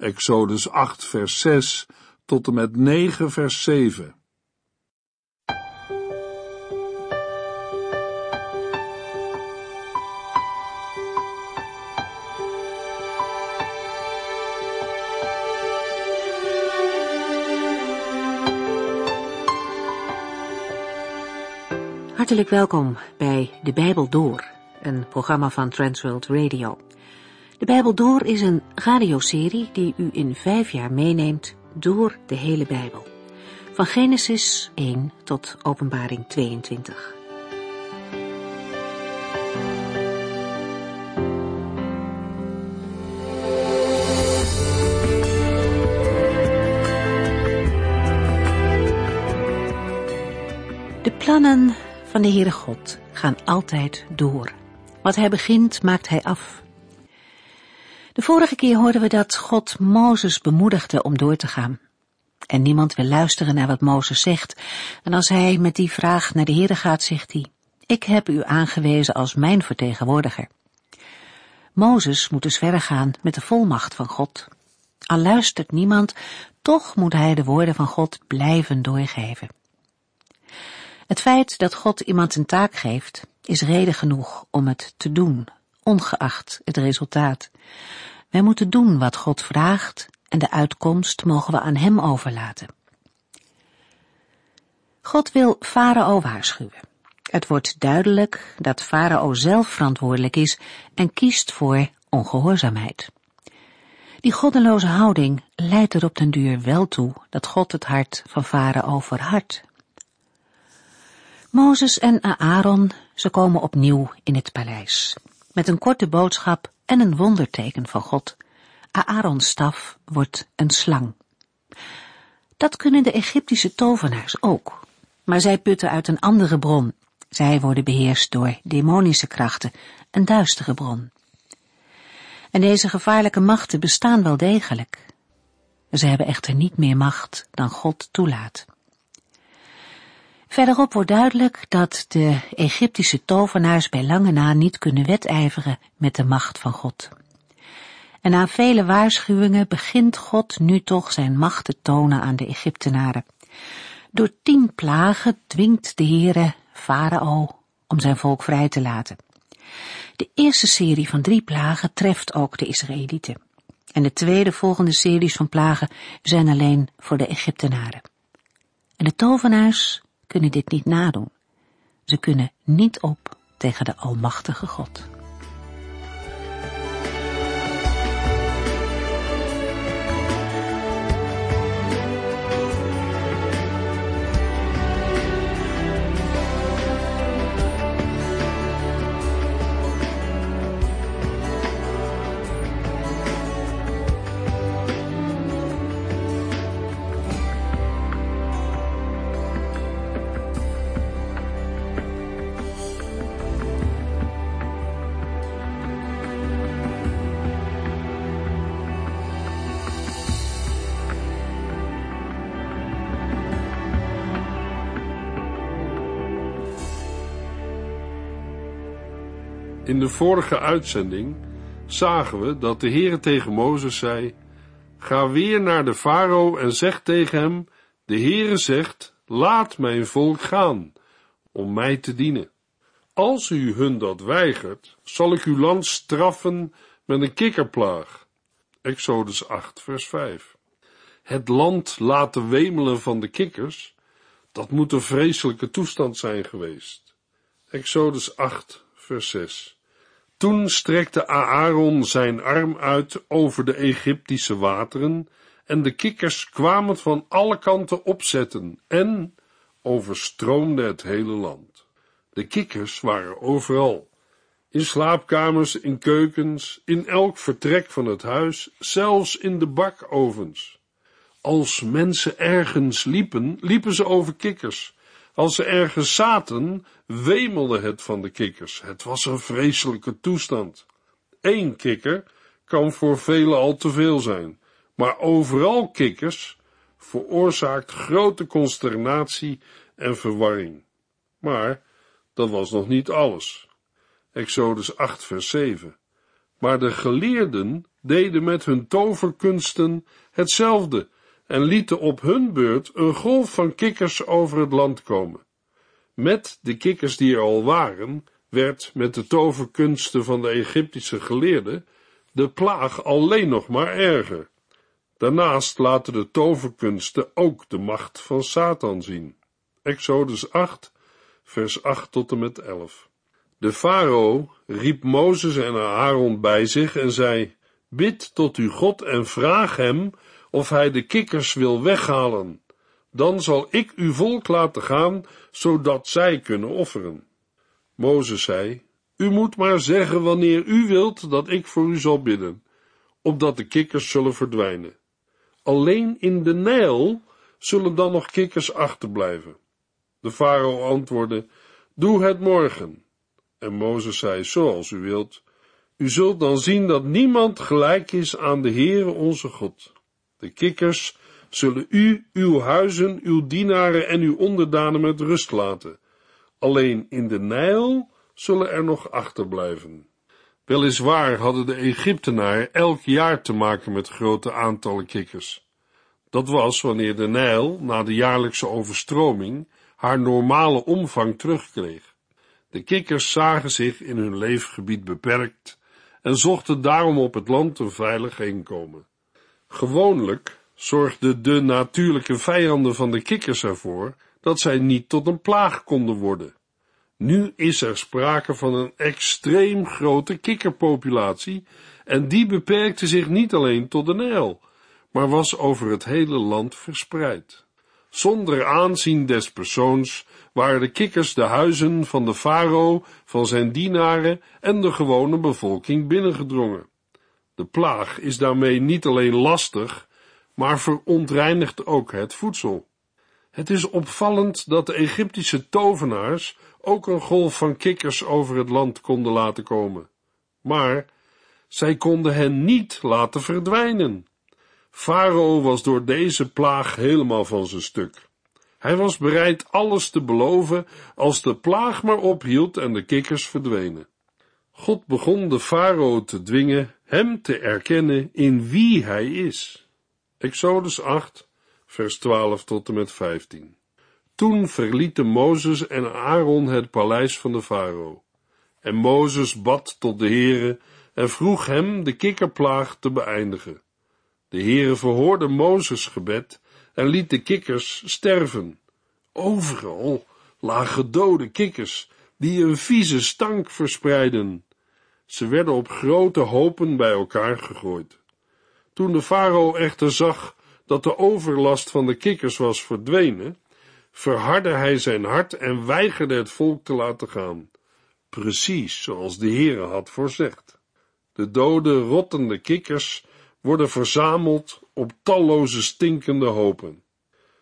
Exodus 8 vers 6 tot en met 9 vers 7. Hartelijk welkom bij De Bijbel Door, een programma van Transworld Radio. De Bijbel Door is een radioserie die u in vijf jaar meeneemt door de hele Bijbel. Van Genesis 1 tot Openbaring 22. De plannen van de Heere God gaan altijd door. Wat hij begint, maakt hij af. De vorige keer hoorden we dat God Mozes bemoedigde om door te gaan. En niemand wil luisteren naar wat Mozes zegt. En als hij met die vraag naar de Heere gaat, zegt hij, ik heb u aangewezen als mijn vertegenwoordiger. Mozes moet dus verder gaan met de volmacht van God. Al luistert niemand, toch moet hij de woorden van God blijven doorgeven. Het feit dat God iemand een taak geeft, is reden genoeg om het te doen, ongeacht het resultaat. Wij moeten doen wat God vraagt en de uitkomst mogen we aan Hem overlaten. God wil Farao waarschuwen. Het wordt duidelijk dat Farao zelf verantwoordelijk is en kiest voor ongehoorzaamheid. Die goddeloze houding leidt er op den duur wel toe dat God het hart van Farao verhardt. Mozes en Aaron, ze komen opnieuw in het paleis, met een korte boodschap en een wonderteken van God. Aarons staf wordt een slang. Dat kunnen de Egyptische tovenaars ook, maar zij putten uit een andere bron. Zij worden beheerst door demonische krachten, een duistere bron. En deze gevaarlijke machten bestaan wel degelijk. Ze hebben echter niet meer macht dan God toelaat. Verderop wordt duidelijk dat de Egyptische tovenaars bij lange na niet kunnen wedijveren met de macht van God. En na vele waarschuwingen begint God nu toch zijn macht te tonen aan de Egyptenaren. Door tien plagen dwingt de Heere Farao om zijn volk vrij te laten. De eerste serie van drie plagen treft ook de Israëlieten. En de tweede volgende series van plagen zijn alleen voor de Egyptenaren. En de tovenaars kunnen dit niet nadoen. Ze kunnen niet op tegen de Almachtige God. In de vorige uitzending zagen we dat de Heere tegen Mozes zei, Ga weer naar de farao en zeg tegen hem, de Heere zegt, laat mijn volk gaan, om mij te dienen. Als u hun dat weigert, zal ik uw land straffen met een kikkerplaag. Exodus 8 vers 5 Het land laten wemelen van de kikkers, dat moet een vreselijke toestand zijn geweest. Exodus 8 vers 6 toen strekte Aaron zijn arm uit over de Egyptische wateren, en de kikkers kwamen van alle kanten opzetten en overstroomde het hele land. De kikkers waren overal, in slaapkamers, in keukens, in elk vertrek van het huis, zelfs in de bakovens. Als mensen ergens liepen, liepen ze over kikkers, als ze ergens zaten, wemelde het van de kikkers. Het was een vreselijke toestand. Eén kikker kan voor velen al te veel zijn, maar overal kikkers veroorzaakt grote consternatie en verwarring. Maar dat was nog niet alles. Exodus 8 vers 7. Maar de geleerden deden met hun toverkunsten hetzelfde en lieten op hun beurt een golf van kikkers over het land komen. Met de kikkers die er al waren, werd met de toverkunsten van de Egyptische geleerden de plaag alleen nog maar erger. Daarnaast laten de toverkunsten ook de macht van Satan zien. Exodus 8, vers 8 tot en met 11. De farao riep Mozes en Aaron bij zich en zei: Bid tot uw God en vraag hem of hij de kikkers wil weghalen. Dan zal ik uw volk laten gaan, zodat zij kunnen offeren. Mozes zei: U moet maar zeggen wanneer u wilt dat ik voor u zal bidden, opdat de kikkers zullen verdwijnen. Alleen in de Nijl zullen dan nog kikkers achterblijven. De farao antwoordde: Doe het morgen. En Mozes zei: Zoals u wilt. U zult dan zien dat niemand gelijk is aan de Heere onze God. De kikkers zullen u, uw huizen, uw dienaren en uw onderdanen met rust laten. Alleen in de Nijl zullen er nog achterblijven. Weliswaar hadden de Egyptenaren elk jaar te maken met grote aantallen kikkers. Dat was wanneer de Nijl na de jaarlijkse overstroming haar normale omvang terugkreeg. De kikkers zagen zich in hun leefgebied beperkt en zochten daarom op het land een veilig inkomen. Gewoonlijk zorgden de natuurlijke vijanden van de kikkers ervoor dat zij niet tot een plaag konden worden. Nu is er sprake van een extreem grote kikkerpopulatie en die beperkte zich niet alleen tot de Nijl, maar was over het hele land verspreid. Zonder aanzien des persoons waren de kikkers de huizen van de farao, van zijn dienaren en de gewone bevolking binnengedrongen. De plaag is daarmee niet alleen lastig, maar verontreinigt ook het voedsel. Het is opvallend dat de Egyptische tovenaars ook een golf van kikkers over het land konden laten komen. Maar zij konden hen niet laten verdwijnen. Farao was door deze plaag helemaal van zijn stuk. Hij was bereid alles te beloven als de plaag maar ophield en de kikkers verdwenen. God begon de farao te dwingen hem te erkennen in wie hij is. Exodus 8, vers 12 tot en met 15. Toen verlieten Mozes en Aaron het paleis van de farao. En Mozes bad tot de Heere en vroeg hem de kikkerplaag te beëindigen. De Heere verhoorde Mozes gebed en liet de kikkers sterven. Overal lagen dode kikkers, die een vieze stank verspreidden. Ze werden op grote hopen bij elkaar gegooid. Toen de farao echter zag dat de overlast van de kikkers was verdwenen, verhardde hij zijn hart en weigerde het volk te laten gaan, precies zoals de Heere had voorzegd. De dode, rottende kikkers worden verzameld op talloze stinkende hopen.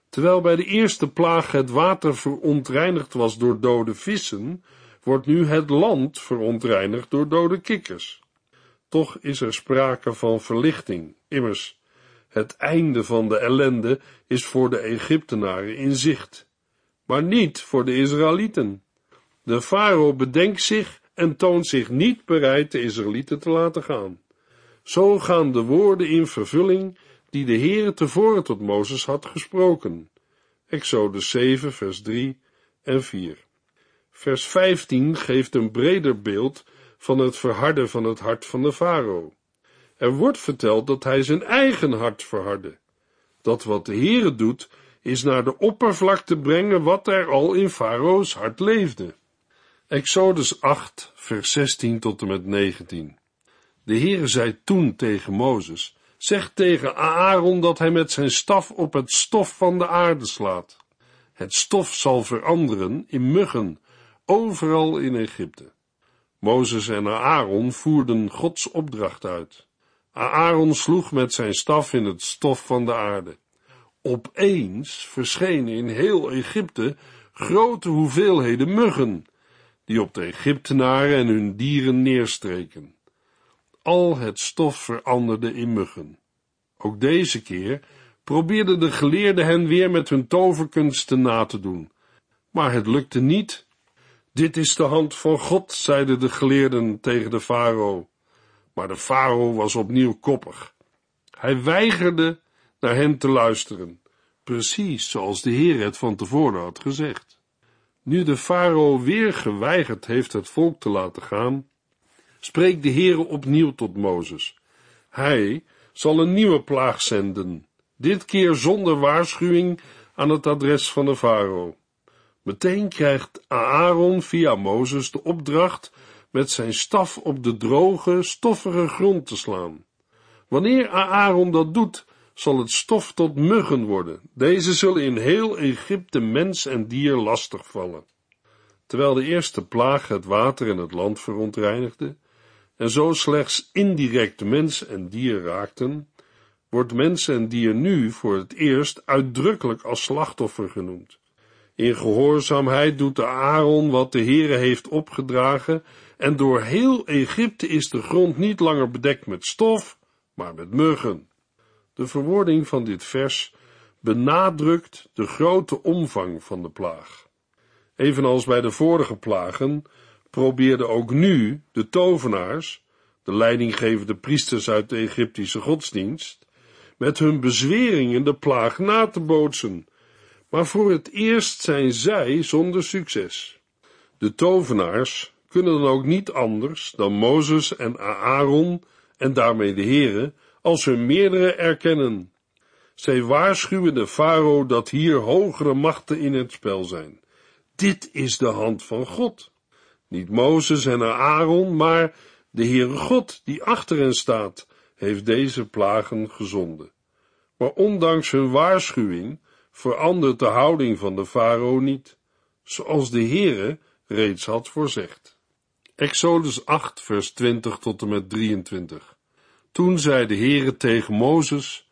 Terwijl bij de eerste plaag het water verontreinigd was door dode vissen, wordt nu het land verontreinigd door dode kikkers. Toch is er sprake van verlichting, immers, het einde van de ellende is voor de Egyptenaren in zicht, maar niet voor de Israëlieten. De farao bedenkt zich en toont zich niet bereid de Israëlieten te laten gaan. Zo gaan de woorden in vervulling die de Heere tevoren tot Mozes had gesproken. Exodus 7, vers 3 en 4. Vers 15 geeft een breder beeld van het verharden van het hart van de farao. Er wordt verteld dat hij zijn eigen hart verhardde. Dat wat de Heere doet, is naar de oppervlakte brengen wat er al in Farao's hart leefde. Exodus 8, vers 16 tot en met 19. De Heere zei toen tegen Mozes, zeg tegen Aaron dat hij met zijn staf op het stof van de aarde slaat. Het stof zal veranderen in muggen, overal in Egypte. Mozes en Aaron voerden Gods opdracht uit. Aaron sloeg met zijn staf in het stof van de aarde. Opeens verschenen in heel Egypte grote hoeveelheden muggen, die op de Egyptenaren en hun dieren neerstreken. Al het stof veranderde in muggen. Ook deze keer probeerden de geleerden hen weer met hun toverkunsten na te doen, maar het lukte niet. Dit is de hand van God, zeiden de geleerden tegen de farao. Maar de farao was opnieuw koppig. Hij weigerde naar hen te luisteren, precies zoals de Heer het van tevoren had gezegd. Nu de farao weer geweigerd heeft het volk te laten gaan, spreekt de Heer opnieuw tot Mozes. Hij zal een nieuwe plaag zenden, dit keer zonder waarschuwing aan het adres van de farao. Meteen krijgt Aaron via Mozes de opdracht met zijn staf op de droge, stoffige grond te slaan. Wanneer Aaron dat doet, zal het stof tot muggen worden. Deze zullen in heel Egypte mens en dier lastig vallen. Terwijl de eerste plaag het water en het land verontreinigde, en zo slechts indirect mens en dier raakten, wordt mens en dier nu voor het eerst uitdrukkelijk als slachtoffer genoemd. In gehoorzaamheid doet de Aaron wat de Heere heeft opgedragen, en door heel Egypte is de grond niet langer bedekt met stof, maar met muggen. De verwoording van dit vers benadrukt de grote omvang van de plaag. Evenals bij de vorige plagen probeerden ook nu de tovenaars, de leidinggevende priesters uit de Egyptische godsdienst, met hun bezweringen de plaag na te bootsen, maar voor het eerst zijn zij zonder succes. De tovenaars kunnen dan ook niet anders dan Mozes en Aaron en daarmee de Here als hun meerdere erkennen. Zij waarschuwen de farao dat hier hogere machten in het spel zijn. Dit is de hand van God. Niet Mozes en Aaron, maar de Heere God die achter hen staat, heeft deze plagen gezonden. Maar ondanks hun waarschuwing verandert de houding van de farao niet, zoals de Heere reeds had voorzegd. Exodus 8, vers 20 tot en met 23. Toen zei de Heere tegen Mozes,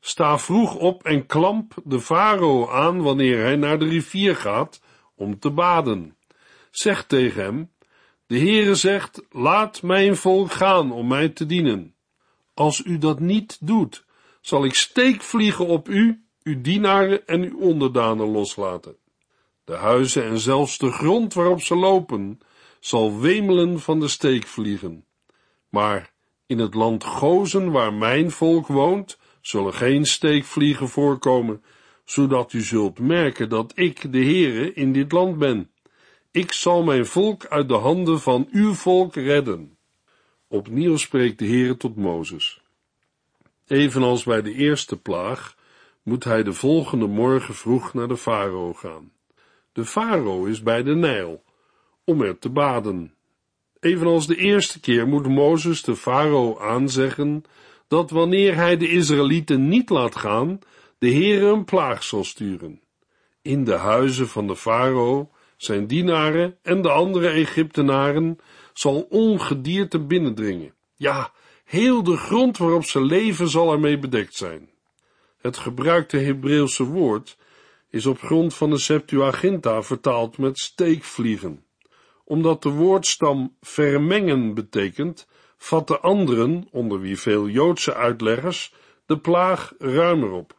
sta vroeg op en klamp de farao aan wanneer hij naar de rivier gaat om te baden. Zeg tegen hem, de Heere zegt, laat mijn volk gaan om mij te dienen. Als u dat niet doet, zal ik steekvliegen op u, uw dienaren en uw onderdanen loslaten. De huizen en zelfs de grond waarop ze lopen, zal wemelen van de steekvliegen. Maar in het land Gozen, waar mijn volk woont, zullen geen steekvliegen voorkomen, zodat u zult merken dat ik, de Heere, in dit land ben. Ik zal mijn volk uit de handen van uw volk redden. Opnieuw spreekt de Heere tot Mozes. Evenals bij de eerste plaag moet hij de volgende morgen vroeg naar de farao gaan. De farao is bij de Nijl, om er te baden. Evenals de eerste keer moet Mozes de farao aanzeggen dat wanneer hij de Israëlieten niet laat gaan, de Heere een plaag zal sturen. In de huizen van de farao, zijn dienaren en de andere Egyptenaren zal ongedierte binnendringen. Ja, heel de grond waarop ze leven zal ermee bedekt zijn. Het gebruikte Hebreeuwse woord is op grond van de Septuaginta vertaald met steekvliegen. Omdat de woordstam vermengen betekent, vatten anderen, onder wie veel Joodse uitleggers, de plaag ruimer op.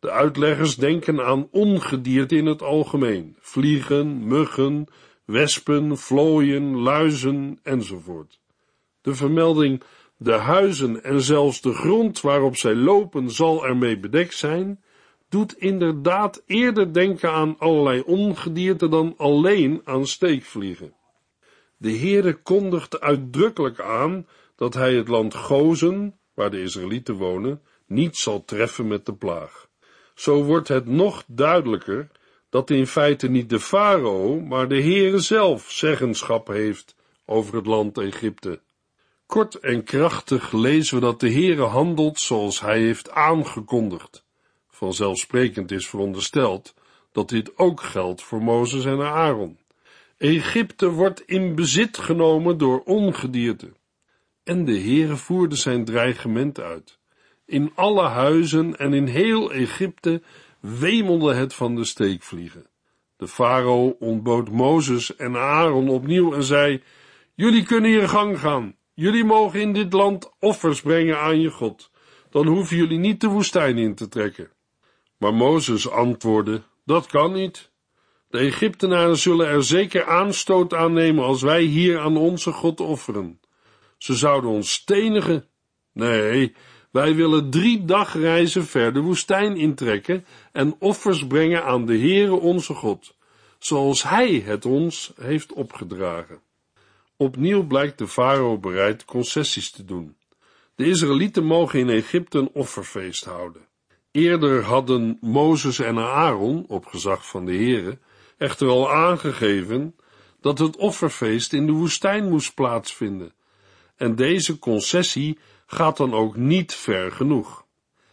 De uitleggers denken aan ongedierte in het algemeen, vliegen, muggen, wespen, vlooien, luizen enzovoort. De vermelding de huizen en zelfs de grond waarop zij lopen zal ermee bedekt zijn, doet inderdaad eerder denken aan allerlei ongedierte dan alleen aan steekvliegen. De Heere kondigt uitdrukkelijk aan dat hij het land Gozen, waar de Israëlieten wonen, niet zal treffen met de plaag. Zo wordt het nog duidelijker dat in feite niet de farao, maar de Heere zelf zeggenschap heeft over het land Egypte. Kort en krachtig lezen we dat de Heere handelt zoals hij heeft aangekondigd. Vanzelfsprekend is verondersteld dat dit ook geldt voor Mozes en Aaron. Egypte wordt in bezit genomen door ongedierte. En de Heere voerde zijn dreigement uit. In alle huizen en in heel Egypte wemelde het van de steekvliegen. De farao ontbood Mozes en Aaron opnieuw en zei, jullie kunnen hier gang gaan. Jullie mogen in dit land offers brengen aan je God. Dan hoeven jullie niet de woestijn in te trekken. Maar Mozes antwoordde, dat kan niet. De Egyptenaren zullen er zeker aanstoot aan nemen als wij hier aan onze God offeren. Ze zouden ons stenigen. Nee, wij willen drie dagreizen ver de woestijn intrekken en offers brengen aan de Heere onze God, zoals Hij het ons heeft opgedragen. Opnieuw blijkt de farao bereid concessies te doen. De Israëlieten mogen in Egypte een offerfeest houden. Eerder hadden Mozes en Aaron, op gezag van de Heere, echter al aangegeven dat het offerfeest in de woestijn moest plaatsvinden. En deze concessie gaat dan ook niet ver genoeg.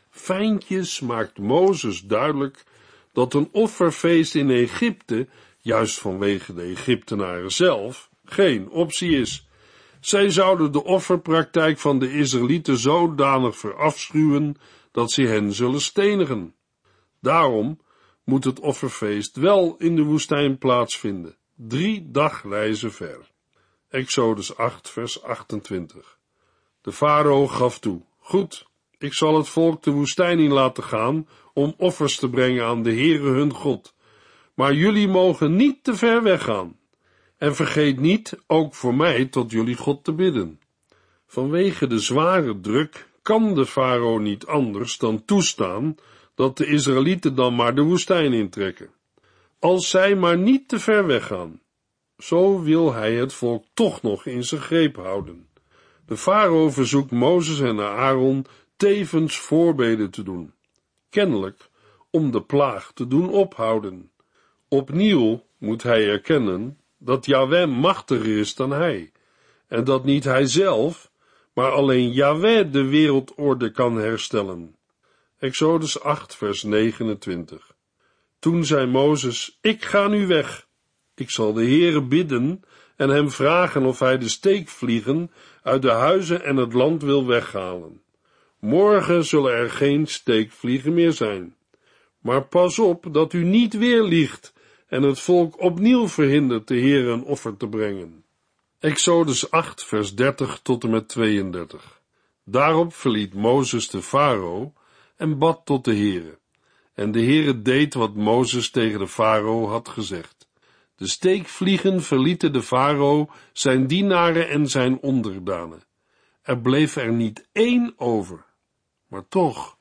Fijntjes maakt Mozes duidelijk dat een offerfeest in Egypte, juist vanwege de Egyptenaren zelf, geen optie is. Zij zouden de offerpraktijk van de Israëlieten zodanig verafschuwen dat ze hen zullen stenigen. Daarom moet het offerfeest wel in de woestijn plaatsvinden, drie dagreizen ver. Exodus 8, vers 28. De farao gaf toe, goed, ik zal het volk de woestijn in laten gaan om offers te brengen aan de Heere hun God, maar jullie mogen niet te ver weggaan. En vergeet niet ook voor mij tot jullie God te bidden. Vanwege de zware druk kan de farao niet anders dan toestaan dat de Israëlieten dan maar de woestijn intrekken. Als zij maar niet te ver weggaan. Zo wil hij het volk toch nog in zijn greep houden. De farao verzoekt Mozes en Aaron tevens voorbeden te doen. Kennelijk om de plaag te doen ophouden. Opnieuw moet hij erkennen dat Yahweh machtiger is dan hij, en dat niet hij zelf, maar alleen Yahweh de wereldorde kan herstellen. Exodus 8, vers 29. Toen zei Mozes, ik ga nu weg. Ik zal de Heere bidden en hem vragen of hij de steekvliegen uit de huizen en het land wil weghalen. Morgen zullen er geen steekvliegen meer zijn. Maar pas op dat u niet weer liegt en het volk opnieuw verhindert de Heer een offer te brengen. Exodus 8, vers 30 tot en met 32. Daarop verliet Mozes de farao en bad tot de Heere. En de Heere deed wat Mozes tegen de farao had gezegd. De steekvliegen verlieten de farao, zijn dienaren en zijn onderdanen. Er bleef er niet één over. Maar toch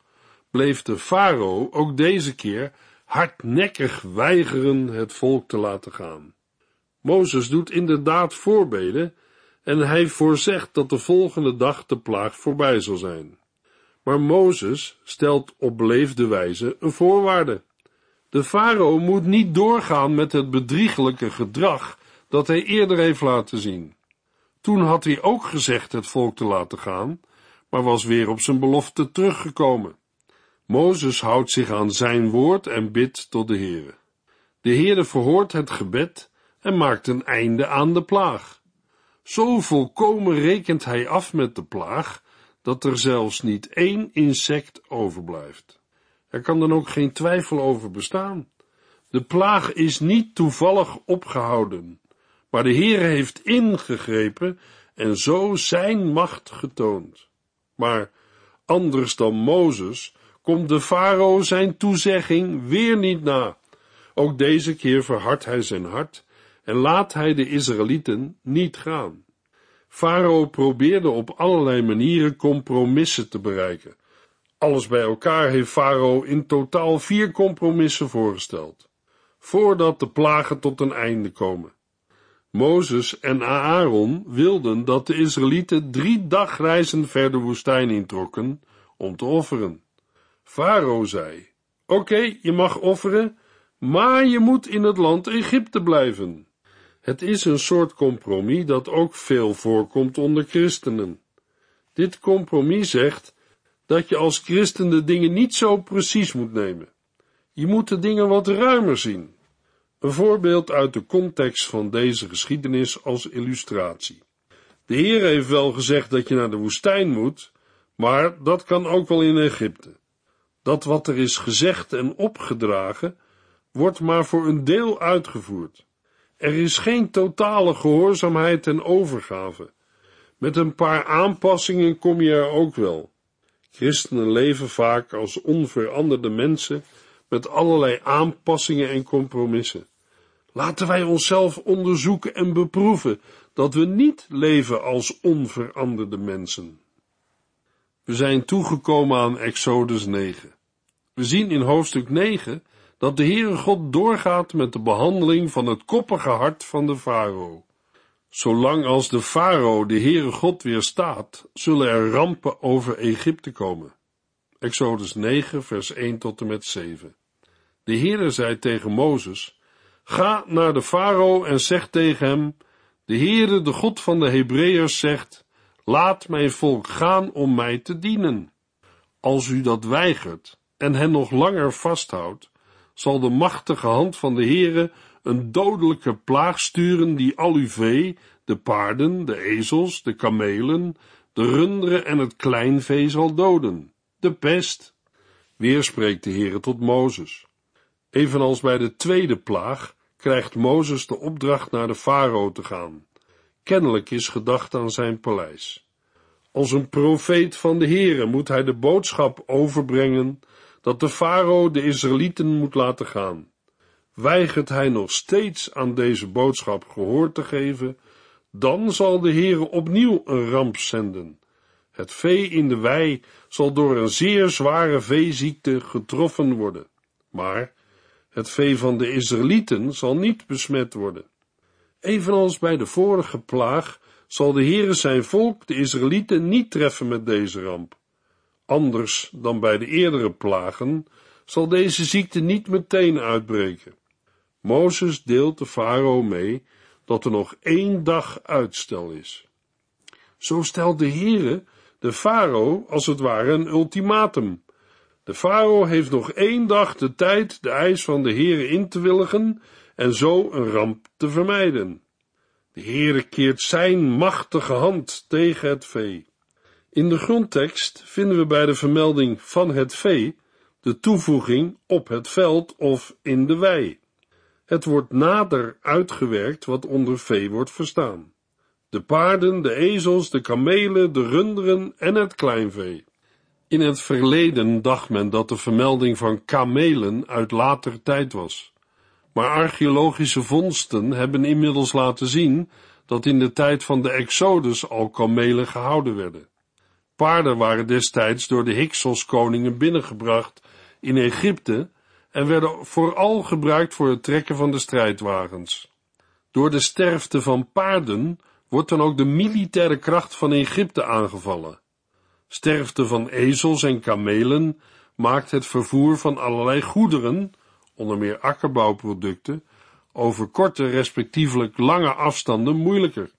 bleef de farao ook deze keer hardnekkig weigeren het volk te laten gaan. Mozes doet inderdaad voorbeden en hij voorzegt dat de volgende dag de plaag voorbij zal zijn. Maar Mozes stelt op beleefde wijze een voorwaarde. De farao moet niet doorgaan met het bedriegelijke gedrag dat hij eerder heeft laten zien. Toen had hij ook gezegd het volk te laten gaan, maar was weer op zijn belofte teruggekomen. Mozes houdt zich aan zijn woord en bidt tot de Heere. De Heere verhoort het gebed en maakt een einde aan de plaag. Zo volkomen rekent hij af met de plaag, dat er zelfs niet één insect overblijft. Er kan dan ook geen twijfel over bestaan. De plaag is niet toevallig opgehouden, maar de Heere heeft ingegrepen en zo zijn macht getoond. Maar anders dan Mozes komt de farao zijn toezegging weer niet na. Ook deze keer verhardt hij zijn hart en laat hij de Israëlieten niet gaan. Farao probeerde op allerlei manieren compromissen te bereiken. Alles bij elkaar heeft Farao in totaal vier compromissen voorgesteld, voordat de plagen tot een einde komen. Mozes en Aaron wilden dat de Israëlieten drie dagreizen ver de woestijn introkken om te offeren. Farao zei: Oké, je mag offeren, maar je moet in het land Egypte blijven. Het is een soort compromis dat ook veel voorkomt onder christenen. Dit compromis zegt dat je als christen de dingen niet zo precies moet nemen. Je moet de dingen wat ruimer zien. Een voorbeeld uit de context van deze geschiedenis als illustratie. De Heer heeft wel gezegd dat je naar de woestijn moet, maar dat kan ook wel in Egypte. Dat wat er is gezegd en opgedragen, wordt maar voor een deel uitgevoerd. Er is geen totale gehoorzaamheid en overgave. Met een paar aanpassingen kom je er ook wel. Christenen leven vaak als onveranderde mensen met allerlei aanpassingen en compromissen. Laten wij onszelf onderzoeken en beproeven dat we niet leven als onveranderde mensen. We zijn toegekomen aan Exodus 9. We zien in hoofdstuk 9 dat de Heere God doorgaat met de behandeling van het koppige hart van de farao. Zolang als de farao de Heere God weerstaat, zullen er rampen over Egypte komen. Exodus 9, vers 1 tot en met 7. De Heere zei tegen Mozes, Ga naar de farao en zeg tegen hem, de Heere, de God van de Hebreeërs, zegt, Laat mijn volk gaan om mij te dienen. Als u dat weigert en hen nog langer vasthoudt, zal de machtige hand van de Heere een dodelijke plaag sturen die al uw vee, de paarden, de ezels, de kamelen, de runderen en het kleinvee zal doden. De pest. Weer spreekt de Heere tot Mozes. Evenals bij de tweede plaag krijgt Mozes de opdracht naar de farao te gaan. Kennelijk is gedacht aan zijn paleis. Als een profeet van de Heere moet hij de boodschap overbrengen dat de farao de Israëlieten moet laten gaan. Weigert hij nog steeds aan deze boodschap gehoor te geven, dan zal de Heere opnieuw een ramp zenden. Het vee in de wei zal door een zeer zware veeziekte getroffen worden. Maar het vee van de Israëlieten zal niet besmet worden. Evenals bij de vorige plaag zal de Heere zijn volk, de Israëlieten, niet treffen met deze ramp. Anders dan bij de eerdere plagen zal deze ziekte niet meteen uitbreken. Mozes deelt de farao mee dat er nog één dag uitstel is. Zo stelt de Heere de farao als het ware een ultimatum. De farao heeft nog één dag de tijd de eis van de Heere in te willigen en zo een ramp te vermijden. De Heere keert zijn machtige hand tegen het vee. In de grondtekst vinden we bij de vermelding van het vee de toevoeging op het veld of in de wei. Het wordt nader uitgewerkt wat onder vee wordt verstaan. De paarden, de ezels, de kamelen, de runderen en het kleinvee. In het verleden dacht men dat de vermelding van kamelen uit later tijd was. Maar archeologische vondsten hebben inmiddels laten zien dat in de tijd van de Exodus al kamelen gehouden werden. Paarden waren destijds door de Hyksos-koningen binnengebracht in Egypte en werden vooral gebruikt voor het trekken van de strijdwagens. Door de sterfte van paarden wordt dan ook de militaire kracht van Egypte aangevallen. Sterfte van ezels en kamelen maakt het vervoer van allerlei goederen, onder meer akkerbouwproducten, over korte respectievelijk lange afstanden moeilijker.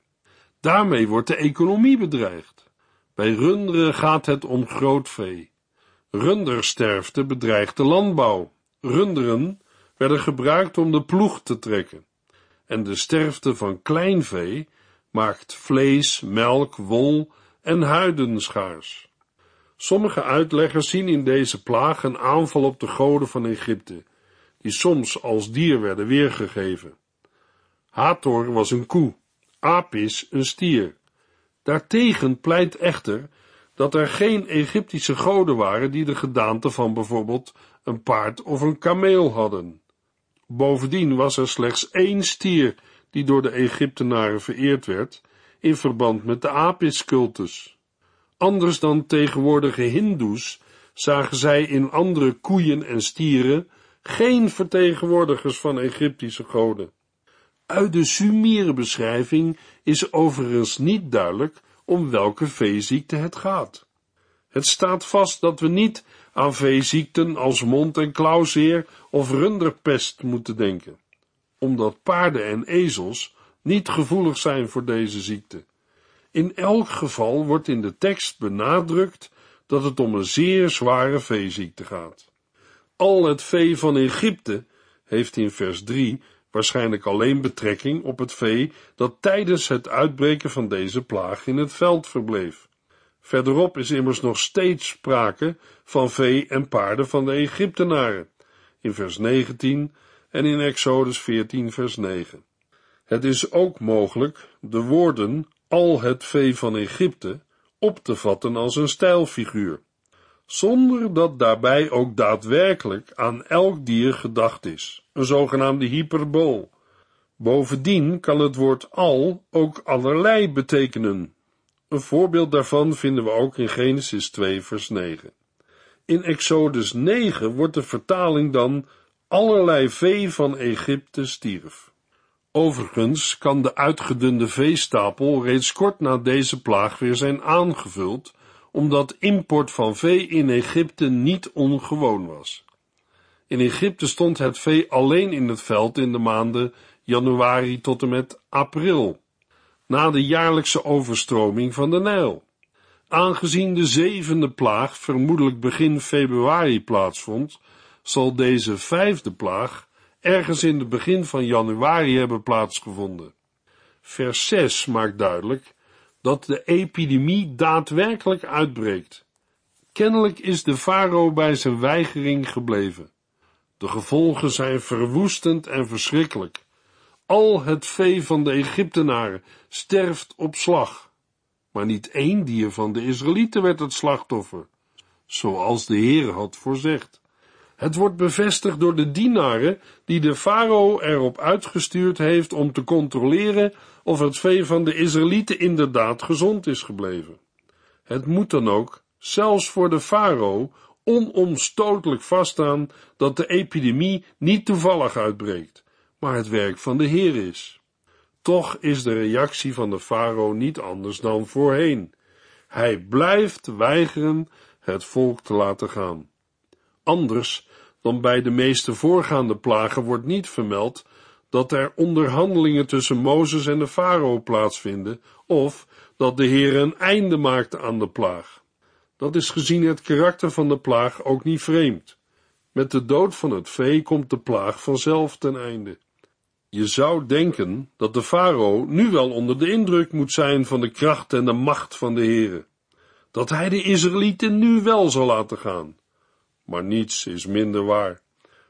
Daarmee wordt de economie bedreigd. Bij runderen gaat het om groot vee. Rundersterfte bedreigt de landbouw. Runderen werden gebruikt om de ploeg te trekken. En de sterfte van kleinvee maakt vlees, melk, wol en huiden schaars. Sommige uitleggers zien in deze plaag een aanval op de goden van Egypte, die soms als dier werden weergegeven. Hathor was een koe, Apis een stier. Daartegen pleit echter dat er geen Egyptische goden waren die de gedaante van bijvoorbeeld een paard of een kameel hadden. Bovendien was er slechts één stier die door de Egyptenaren vereerd werd in verband met de Apis-cultus. Anders dan tegenwoordige Hindoes zagen zij in andere koeien en stieren geen vertegenwoordigers van Egyptische goden. Uit de Sumerenbeschrijving is overigens niet duidelijk om welke veeziekte het gaat. Het staat vast dat we niet aan veeziekten als mond- en klauwzeer of runderpest moeten denken, omdat paarden en ezels niet gevoelig zijn voor deze ziekte. In elk geval wordt in de tekst benadrukt dat het om een zeer zware veeziekte gaat. Al het vee van Egypte heeft in vers 3 waarschijnlijk alleen betrekking op het vee dat tijdens het uitbreken van deze plaag in het veld verbleef. Verderop is immers nog steeds sprake van vee en paarden van de Egyptenaren, in vers 19 en in Exodus 14 vers 9. Het is ook mogelijk de woorden al het vee van Egypte op te vatten als een stijlfiguur, zonder dat daarbij ook daadwerkelijk aan elk dier gedacht is, een zogenaamde hyperbool. Bovendien kan het woord al ook allerlei betekenen. Een voorbeeld daarvan vinden we ook in Genesis 2 vers 9. In Exodus 9 wordt de vertaling dan allerlei vee van Egypte stierf. Overigens kan de uitgedunde veestapel reeds kort na deze plaag weer zijn aangevuld, omdat import van vee in Egypte niet ongewoon was. In Egypte stond het vee alleen in het veld in de maanden januari tot en met april, na de jaarlijkse overstroming van de Nijl. Aangezien de zevende plaag vermoedelijk begin februari plaatsvond, zal deze vijfde plaag ergens in het begin van januari hebben plaatsgevonden. Vers 6 maakt duidelijk dat de epidemie daadwerkelijk uitbreekt. Kennelijk is de farao bij zijn weigering gebleven. De gevolgen zijn verwoestend en verschrikkelijk. Al het vee van de Egyptenaren sterft op slag. Maar niet één dier van de Israëlieten werd het slachtoffer, zoals de Heer had voorzegd. Het wordt bevestigd door de dienaren die de farao erop uitgestuurd heeft om te controleren of het vee van de Israëlieten inderdaad gezond is gebleven. Het moet dan ook, zelfs voor de farao, onomstotelijk vaststaan dat de epidemie niet toevallig uitbreekt, maar het werk van de Heer is. Toch is de reactie van de farao niet anders dan voorheen. Hij blijft weigeren het volk te laten gaan. Anders dan bij de meeste voorgaande plagen wordt niet vermeld dat er onderhandelingen tussen Mozes en de farao plaatsvinden, of dat de Heer een einde maakte aan de plaag. Dat is gezien het karakter van de plaag ook niet vreemd. Met de dood van het vee komt de plaag vanzelf ten einde. Je zou denken dat de farao nu wel onder de indruk moet zijn van de kracht en de macht van de Heere, dat hij de Israëlieten nu wel zal laten gaan. Maar niets is minder waar.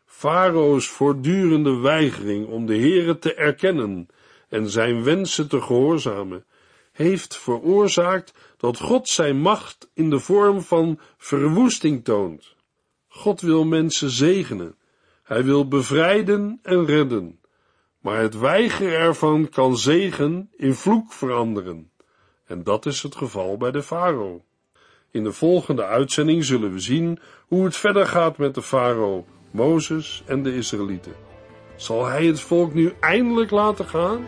Farao's voortdurende weigering om de Heere te erkennen en zijn wensen te gehoorzamen, heeft veroorzaakt dat God zijn macht in de vorm van verwoesting toont. God wil mensen zegenen. Hij wil bevrijden en redden. Maar het weigeren ervan kan zegen in vloek veranderen. En dat is het geval bij de farao. In de volgende uitzending zullen we zien hoe het verder gaat met de farao, Mozes en de Israëlieten. Zal hij het volk nu eindelijk laten gaan?